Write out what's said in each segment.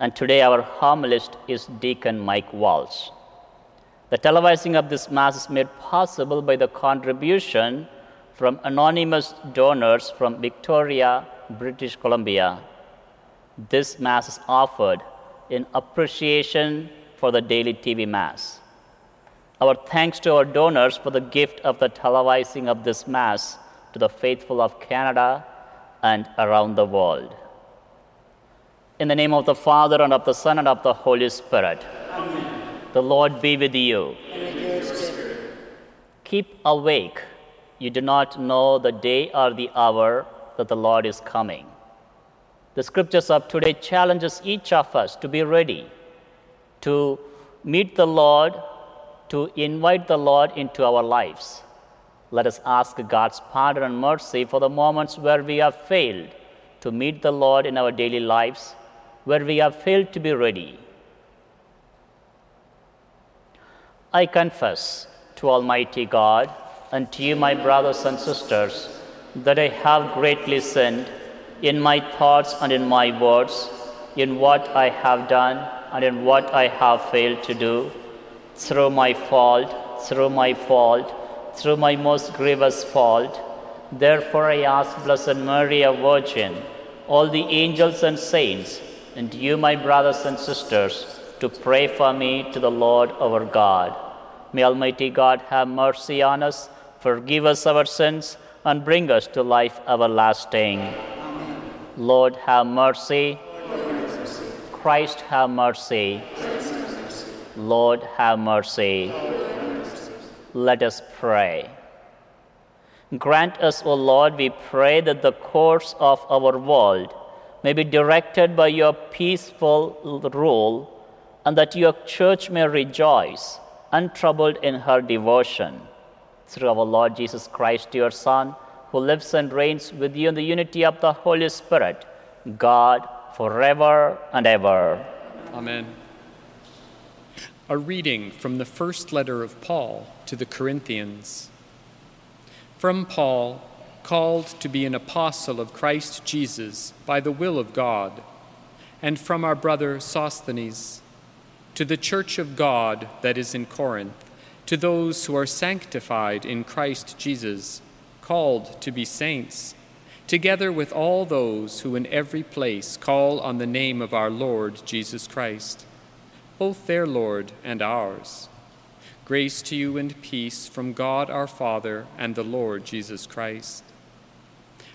and today our homilist is Deacon Mike Walsh. The televising of this Mass is made possible by the contribution from anonymous donors from Victoria, British Columbia. This Mass is offered in appreciation for the Daily TV Mass. Our thanks to our donors for the gift of the televising of this Mass to the faithful of Canada and around the world. In the name of the Father, and of the Son, and of the Holy Spirit. Amen. The Lord be with you. Keep awake. You do not know the day or the hour that the Lord is coming. The scriptures of today challenges each of us to be ready to meet the Lord, to invite the Lord into our lives. Let us ask God's pardon and mercy for the moments where we have failed to meet the Lord in our daily lives, where we have failed to be ready. I confess to Almighty God and to you, my brothers and sisters, that I have greatly sinned in my thoughts and in my words, in what I have done and in what I have failed to do, through my fault, through my fault through my most grievous fault. Therefore, I ask Blessed Mary, a Virgin, all the angels and saints, and you, my brothers and sisters, to pray for me to the Lord our God. May Almighty God have mercy on us, forgive us our sins, and bring us to life everlasting. Amen. Lord, have mercy. Christ, have mercy. Lord, have mercy. Let us pray. Grant us, O Lord, we pray that the course of our world may be directed by your peaceful rule, and that your church may rejoice, untroubled in her devotion. Through our Lord Jesus Christ, your Son, who lives and reigns with you in the unity of the Holy Spirit, God, forever and ever. Amen. A reading from the first letter of Paul to the Corinthians. From Paul, called to be an apostle of Christ Jesus by the will of God, and from our brother Sosthenes, to the church of God that is in Corinth, to those who are sanctified in Christ Jesus, called to be saints, together with all those who in every place call on the name of our Lord Jesus Christ both their Lord and ours. Grace to you and peace from God our Father and the Lord Jesus Christ.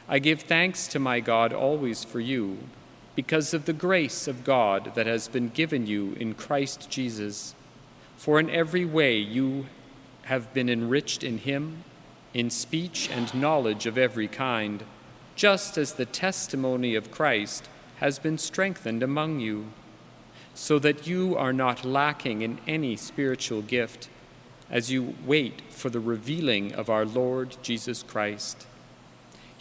I give thanks to my God always for you, because of the grace of God that has been given you in Christ Jesus. For in every way you have been enriched in him, in speech and knowledge of every kind, just as the testimony of Christ has been strengthened among you so that you are not lacking in any spiritual gift as you wait for the revealing of our Lord Jesus Christ.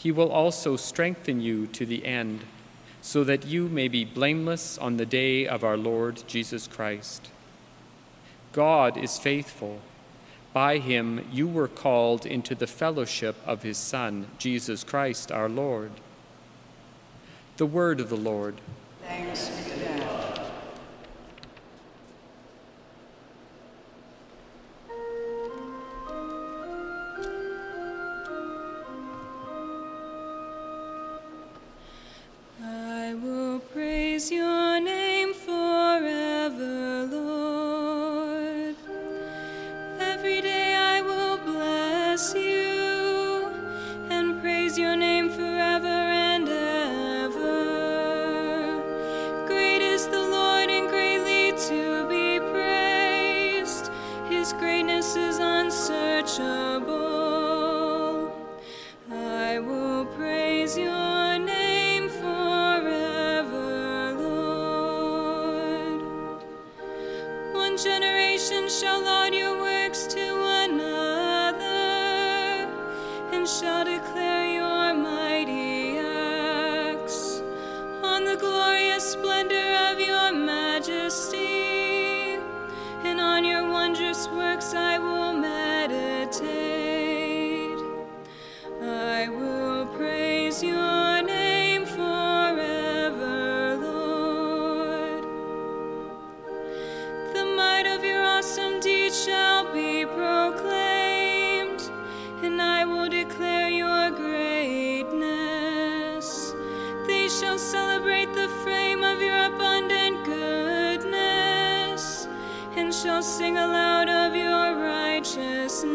He will also strengthen you to the end, so that you may be blameless on the day of our Lord Jesus Christ. God is faithful. By him you were called into the fellowship of his Son, Jesus Christ our Lord. The word of the Lord. Thanks sing aloud of your righteousness.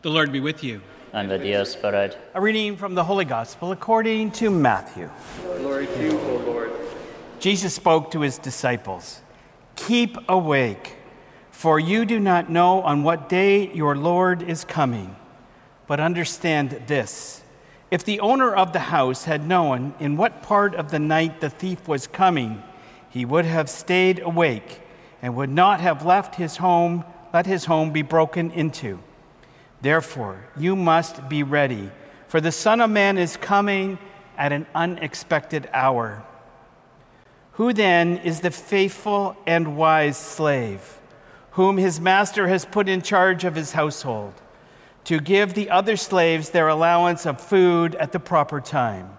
The Lord be with you. And with your spirit. A reading from the Holy Gospel according to Matthew. Glory to you, O Lord. Jesus spoke to his disciples Keep awake, for you do not know on what day your Lord is coming. But understand this if the owner of the house had known in what part of the night the thief was coming, he would have stayed awake and would not have left his home, let his home be broken into. Therefore, you must be ready, for the Son of Man is coming at an unexpected hour. Who then is the faithful and wise slave, whom his master has put in charge of his household, to give the other slaves their allowance of food at the proper time?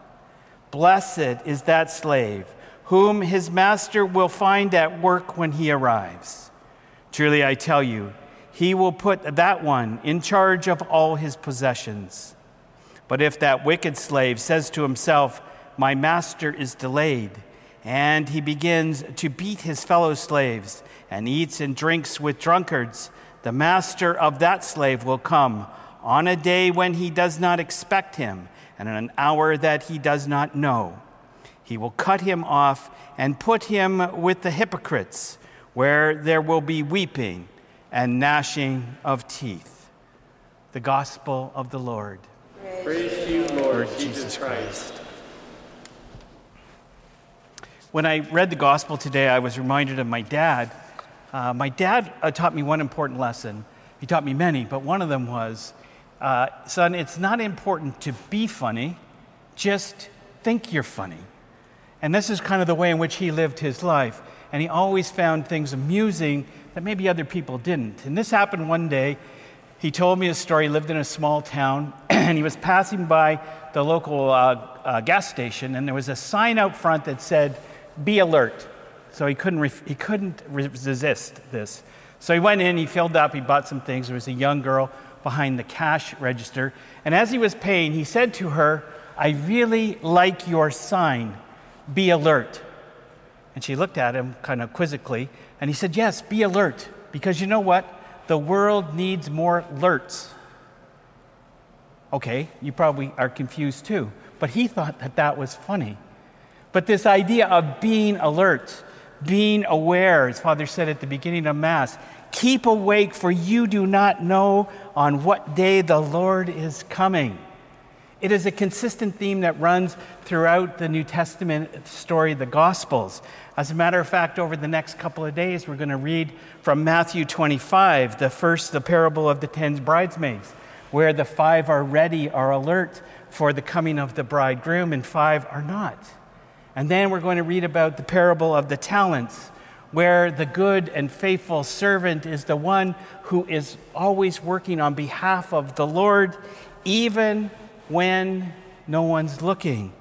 Blessed is that slave, whom his master will find at work when he arrives. Truly, I tell you, he will put that one in charge of all his possessions. But if that wicked slave says to himself, My master is delayed, and he begins to beat his fellow slaves and eats and drinks with drunkards, the master of that slave will come on a day when he does not expect him and in an hour that he does not know. He will cut him off and put him with the hypocrites, where there will be weeping and gnashing of teeth. The Gospel of the Lord. Praise to you, Lord, Lord Jesus Christ. When I read the Gospel today, I was reminded of my dad. Uh, my dad uh, taught me one important lesson. He taught me many, but one of them was uh, son, it's not important to be funny, just think you're funny. And this is kind of the way in which he lived his life. And he always found things amusing that maybe other people didn't. And this happened one day. He told me a story. He lived in a small town, and he was passing by the local uh, uh, gas station, and there was a sign out front that said, Be alert. So he couldn't, ref- he couldn't resist this. So he went in, he filled up, he bought some things. There was a young girl behind the cash register. And as he was paying, he said to her, I really like your sign. Be alert. And she looked at him kind of quizzically, and he said, Yes, be alert. Because you know what? The world needs more alerts. Okay, you probably are confused too. But he thought that that was funny. But this idea of being alert, being aware, as Father said at the beginning of Mass, keep awake, for you do not know on what day the Lord is coming. It is a consistent theme that runs throughout the New Testament story, the Gospels. As a matter of fact, over the next couple of days, we're going to read from Matthew 25, the first, the parable of the ten bridesmaids, where the five are ready, are alert for the coming of the bridegroom, and five are not. And then we're going to read about the parable of the talents, where the good and faithful servant is the one who is always working on behalf of the Lord, even when no one's looking.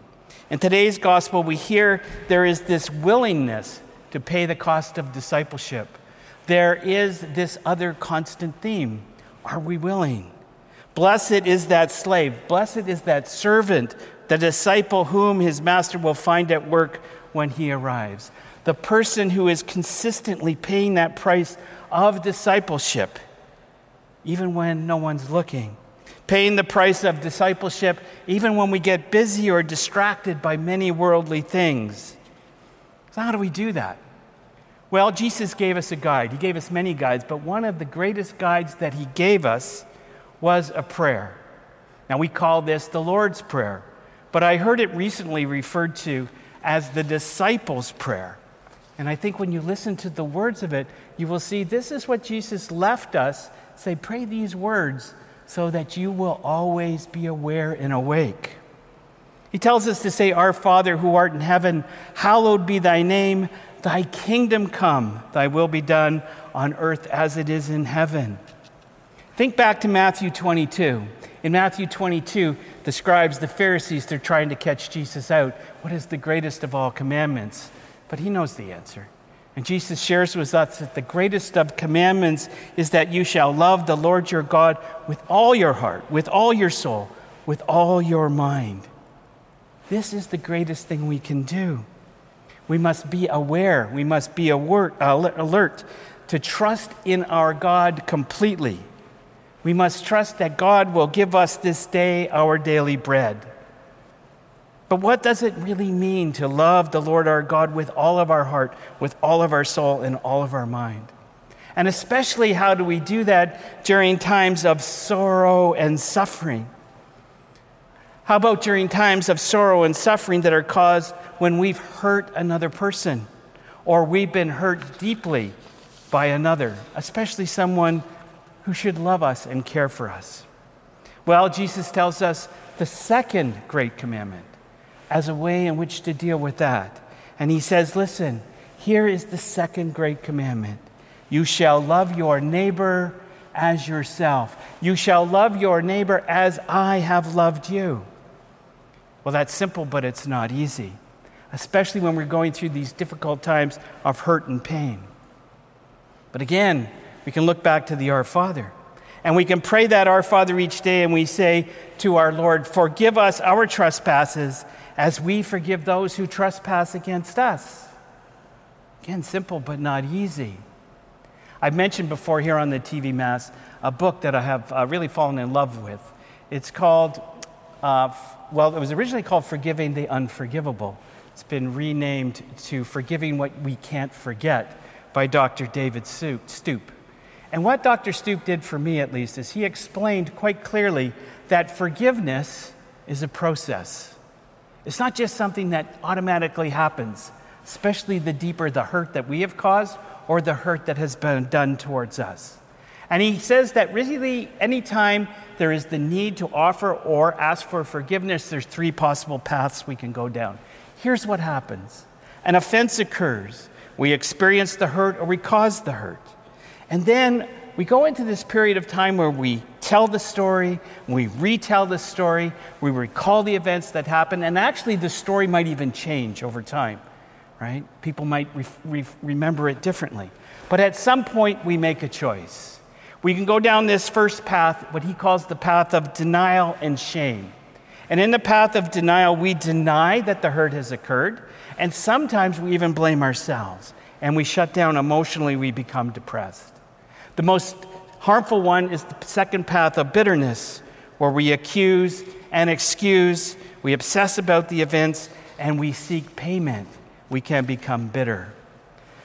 In today's gospel, we hear there is this willingness to pay the cost of discipleship. There is this other constant theme are we willing? Blessed is that slave, blessed is that servant, the disciple whom his master will find at work when he arrives. The person who is consistently paying that price of discipleship, even when no one's looking. Paying the price of discipleship, even when we get busy or distracted by many worldly things. So, how do we do that? Well, Jesus gave us a guide. He gave us many guides, but one of the greatest guides that he gave us was a prayer. Now, we call this the Lord's Prayer, but I heard it recently referred to as the disciples' prayer. And I think when you listen to the words of it, you will see this is what Jesus left us. Say, pray these words so that you will always be aware and awake. He tells us to say, Our Father who art in heaven, hallowed be thy name. Thy kingdom come, thy will be done on earth as it is in heaven. Think back to Matthew 22. In Matthew 22, the scribes, the Pharisees, they're trying to catch Jesus out. What is the greatest of all commandments? But he knows the answer. And Jesus shares with us that the greatest of commandments is that you shall love the Lord your God with all your heart, with all your soul, with all your mind. This is the greatest thing we can do. We must be aware, we must be alert, alert to trust in our God completely. We must trust that God will give us this day our daily bread. But what does it really mean to love the Lord our God with all of our heart, with all of our soul, and all of our mind? And especially, how do we do that during times of sorrow and suffering? How about during times of sorrow and suffering that are caused when we've hurt another person or we've been hurt deeply by another, especially someone who should love us and care for us? Well, Jesus tells us the second great commandment as a way in which to deal with that. And he says, Listen, here is the second great commandment you shall love your neighbor as yourself. You shall love your neighbor as I have loved you. Well, that's simple, but it's not easy, especially when we're going through these difficult times of hurt and pain. But again, we can look back to the Our Father. And we can pray that Our Father each day, and we say to our Lord, Forgive us our trespasses as we forgive those who trespass against us. Again, simple but not easy. I've mentioned before here on the TV Mass a book that I have uh, really fallen in love with. It's called uh, well, it was originally called Forgiving the Unforgivable. It's been renamed to Forgiving What We Can't Forget by Dr. David Stoop. And what Dr. Stoop did for me, at least, is he explained quite clearly that forgiveness is a process. It's not just something that automatically happens, especially the deeper the hurt that we have caused or the hurt that has been done towards us. And he says that really, anytime there is the need to offer or ask for forgiveness, there's three possible paths we can go down. Here's what happens an offense occurs. We experience the hurt or we cause the hurt. And then we go into this period of time where we tell the story, we retell the story, we recall the events that happened, and actually the story might even change over time, right? People might re- re- remember it differently. But at some point, we make a choice. We can go down this first path, what he calls the path of denial and shame. And in the path of denial, we deny that the hurt has occurred, and sometimes we even blame ourselves. And we shut down emotionally, we become depressed. The most harmful one is the second path of bitterness, where we accuse and excuse, we obsess about the events, and we seek payment. We can become bitter.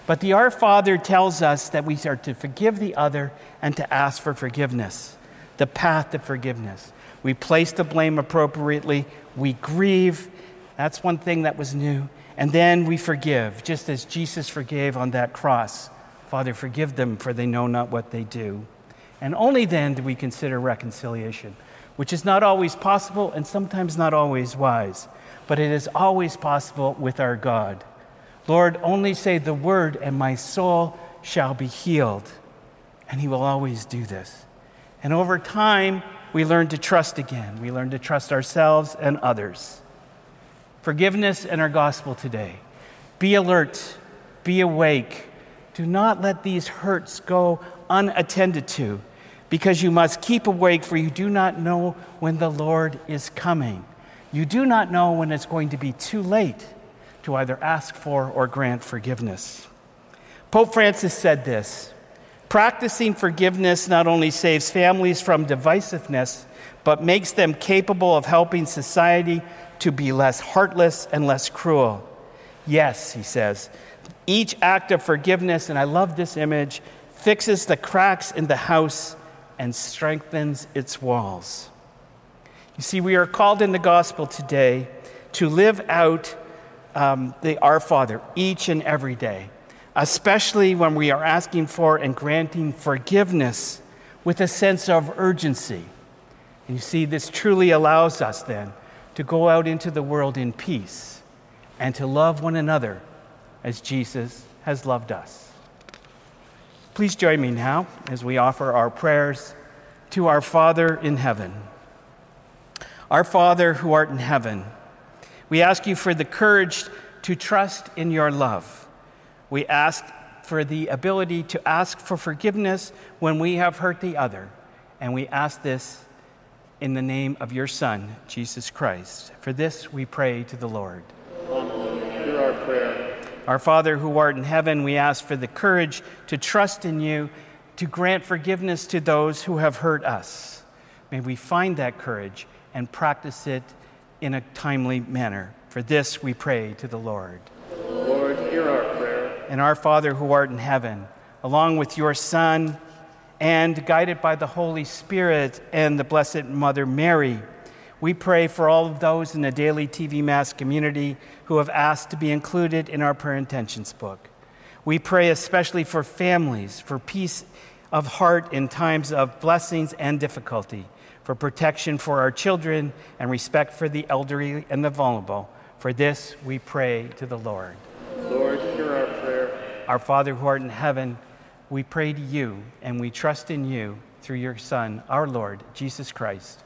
But the Our Father tells us that we are to forgive the other and to ask for forgiveness, the path to forgiveness. We place the blame appropriately, we grieve. That's one thing that was new. And then we forgive, just as Jesus forgave on that cross. Father, forgive them, for they know not what they do. And only then do we consider reconciliation. which is not always possible and sometimes not always wise, but it is always possible with our God. Lord, only say the word, and my soul shall be healed. And He will always do this. And over time, we learn to trust again. We learn to trust ourselves and others. Forgiveness and our gospel today. Be alert, be awake. Do not let these hurts go unattended to, because you must keep awake, for you do not know when the Lord is coming. You do not know when it's going to be too late to either ask for or grant forgiveness. Pope Francis said this Practicing forgiveness not only saves families from divisiveness, but makes them capable of helping society to be less heartless and less cruel. Yes, he says, each act of forgiveness, and I love this image, fixes the cracks in the house and strengthens its walls. You see, we are called in the gospel today to live out um, the Our Father each and every day, especially when we are asking for and granting forgiveness with a sense of urgency. And you see, this truly allows us then to go out into the world in peace and to love one another as Jesus has loved us. Please join me now as we offer our prayers to our Father in heaven. Our Father who art in heaven, we ask you for the courage to trust in your love. We ask for the ability to ask for forgiveness when we have hurt the other. And we ask this in the name of your Son, Jesus Christ. For this we pray to the Lord. Hear our prayer. Our Father who art in heaven, we ask for the courage to trust in you, to grant forgiveness to those who have hurt us. May we find that courage and practice it in a timely manner. For this we pray to the Lord. Lord, hear our prayer. And our Father who art in heaven, along with your Son, and guided by the Holy Spirit and the Blessed Mother Mary, we pray for all of those in the daily TV Mass community who have asked to be included in our prayer intentions book. We pray especially for families, for peace of heart in times of blessings and difficulty, for protection for our children, and respect for the elderly and the vulnerable. For this we pray to the Lord. Lord, hear our prayer. Our Father who art in heaven, we pray to you and we trust in you through your Son, our Lord, Jesus Christ.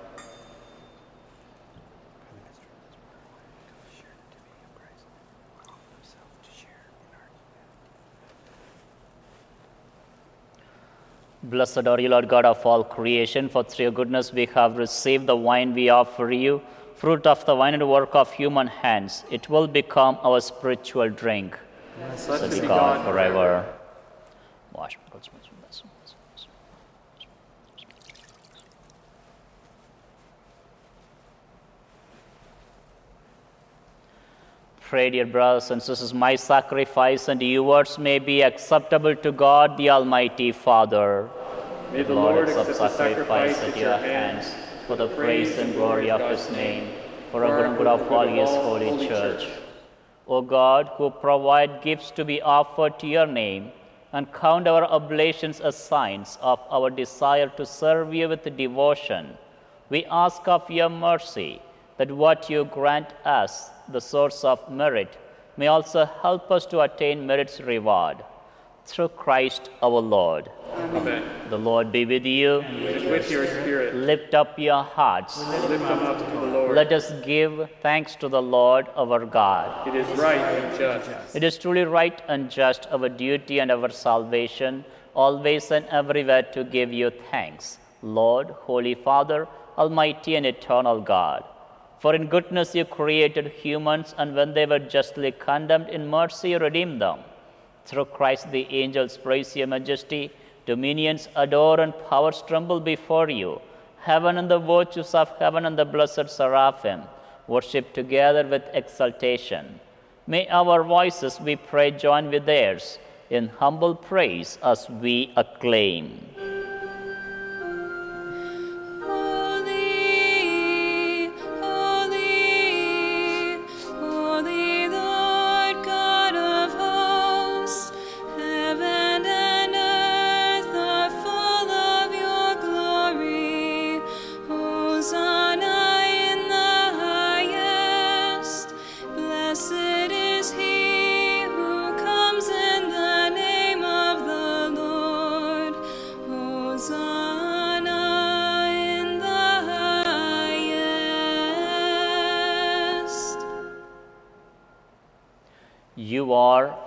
Blessed are you, Lord God of all creation, for through your goodness we have received the wine we offer you, fruit of the vine and work of human hands. It will become our spiritual drink. Blessed be God forever. Wash my God's mercy, bless, bless, bless. Pray, dear brothers and sisters, my sacrifice and yours may be acceptable to God, the Almighty Father. May the Lord Lord accept the sacrifice at your hands for the praise and glory of His name, for our good of all His holy church. O God, who provide gifts to be offered to your name, and count our oblations as signs of our desire to serve you with devotion, we ask of your mercy that what you grant us, the source of merit, may also help us to attain merit's reward. Through Christ our Lord. Amen. The Lord be with you. And with your spirit, Lift up your hearts. lift them up to the Lord. Let us give thanks to the Lord our God. It is right and just. It is truly right and just, our duty and our salvation, always and everywhere to give you thanks, Lord, Holy Father, Almighty and eternal God. For in goodness you created humans, and when they were justly condemned, in mercy you redeemed them. Through Christ the angels praise your majesty, dominions adore, and powers tremble before you. Heaven and the virtues of heaven and the blessed seraphim worship together with exultation. May our voices, we pray, join with theirs in humble praise as we acclaim.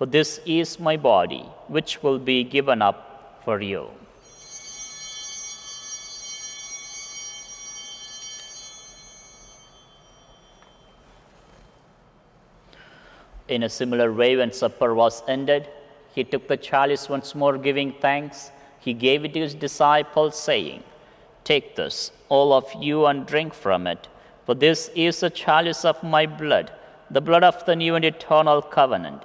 for this is my body, which will be given up for you. In a similar way, when supper was ended, he took the chalice once more, giving thanks. He gave it to his disciples, saying, Take this, all of you, and drink from it, for this is the chalice of my blood, the blood of the new and eternal covenant,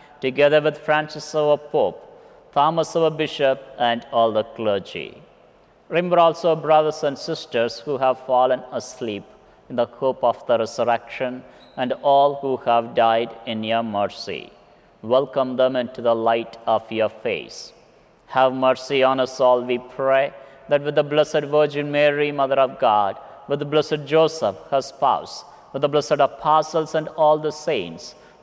together with Francis our Pope, Thomas our Bishop, and all the clergy. Remember also brothers and sisters who have fallen asleep in the hope of the resurrection, and all who have died in your mercy. Welcome them into the light of your face. Have mercy on us all, we pray, that with the Blessed Virgin Mary, Mother of God, with the Blessed Joseph, her spouse, with the blessed apostles and all the saints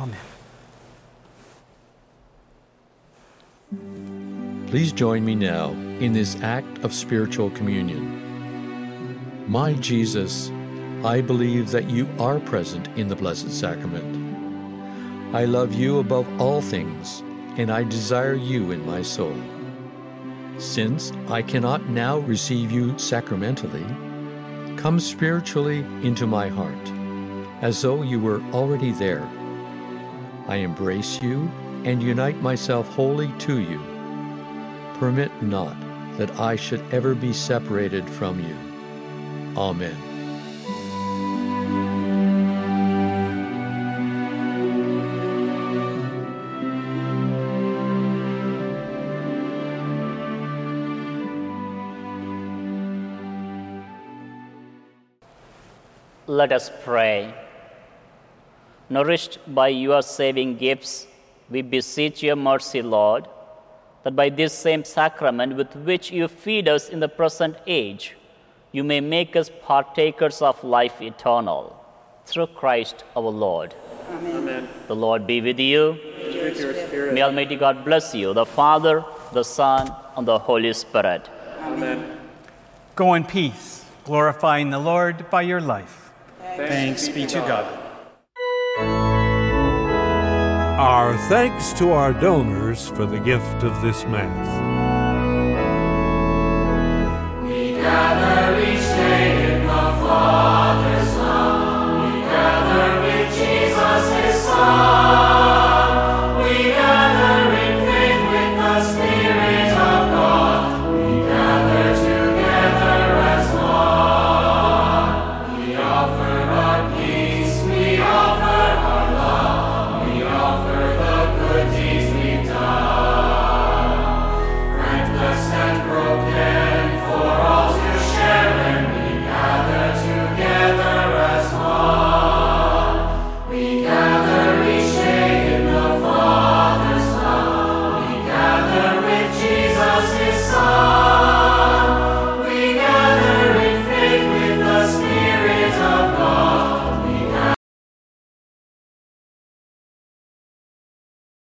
Amen. Please join me now in this act of spiritual communion. My Jesus, I believe that you are present in the Blessed Sacrament. I love you above all things, and I desire you in my soul. Since I cannot now receive you sacramentally, come spiritually into my heart, as though you were already there. I embrace you and unite myself wholly to you. Permit not that I should ever be separated from you. Amen. Let us pray. Nourished by your saving gifts, we beseech your mercy, Lord, that by this same sacrament with which you feed us in the present age, you may make us partakers of life eternal. Through Christ our Lord. Amen. The Lord be with you. May Almighty God bless you, the Father, the Son, and the Holy Spirit. Amen. Go in peace, glorifying the Lord by your life. Thanks be to God. Our thanks to our donors for the gift of this Mass.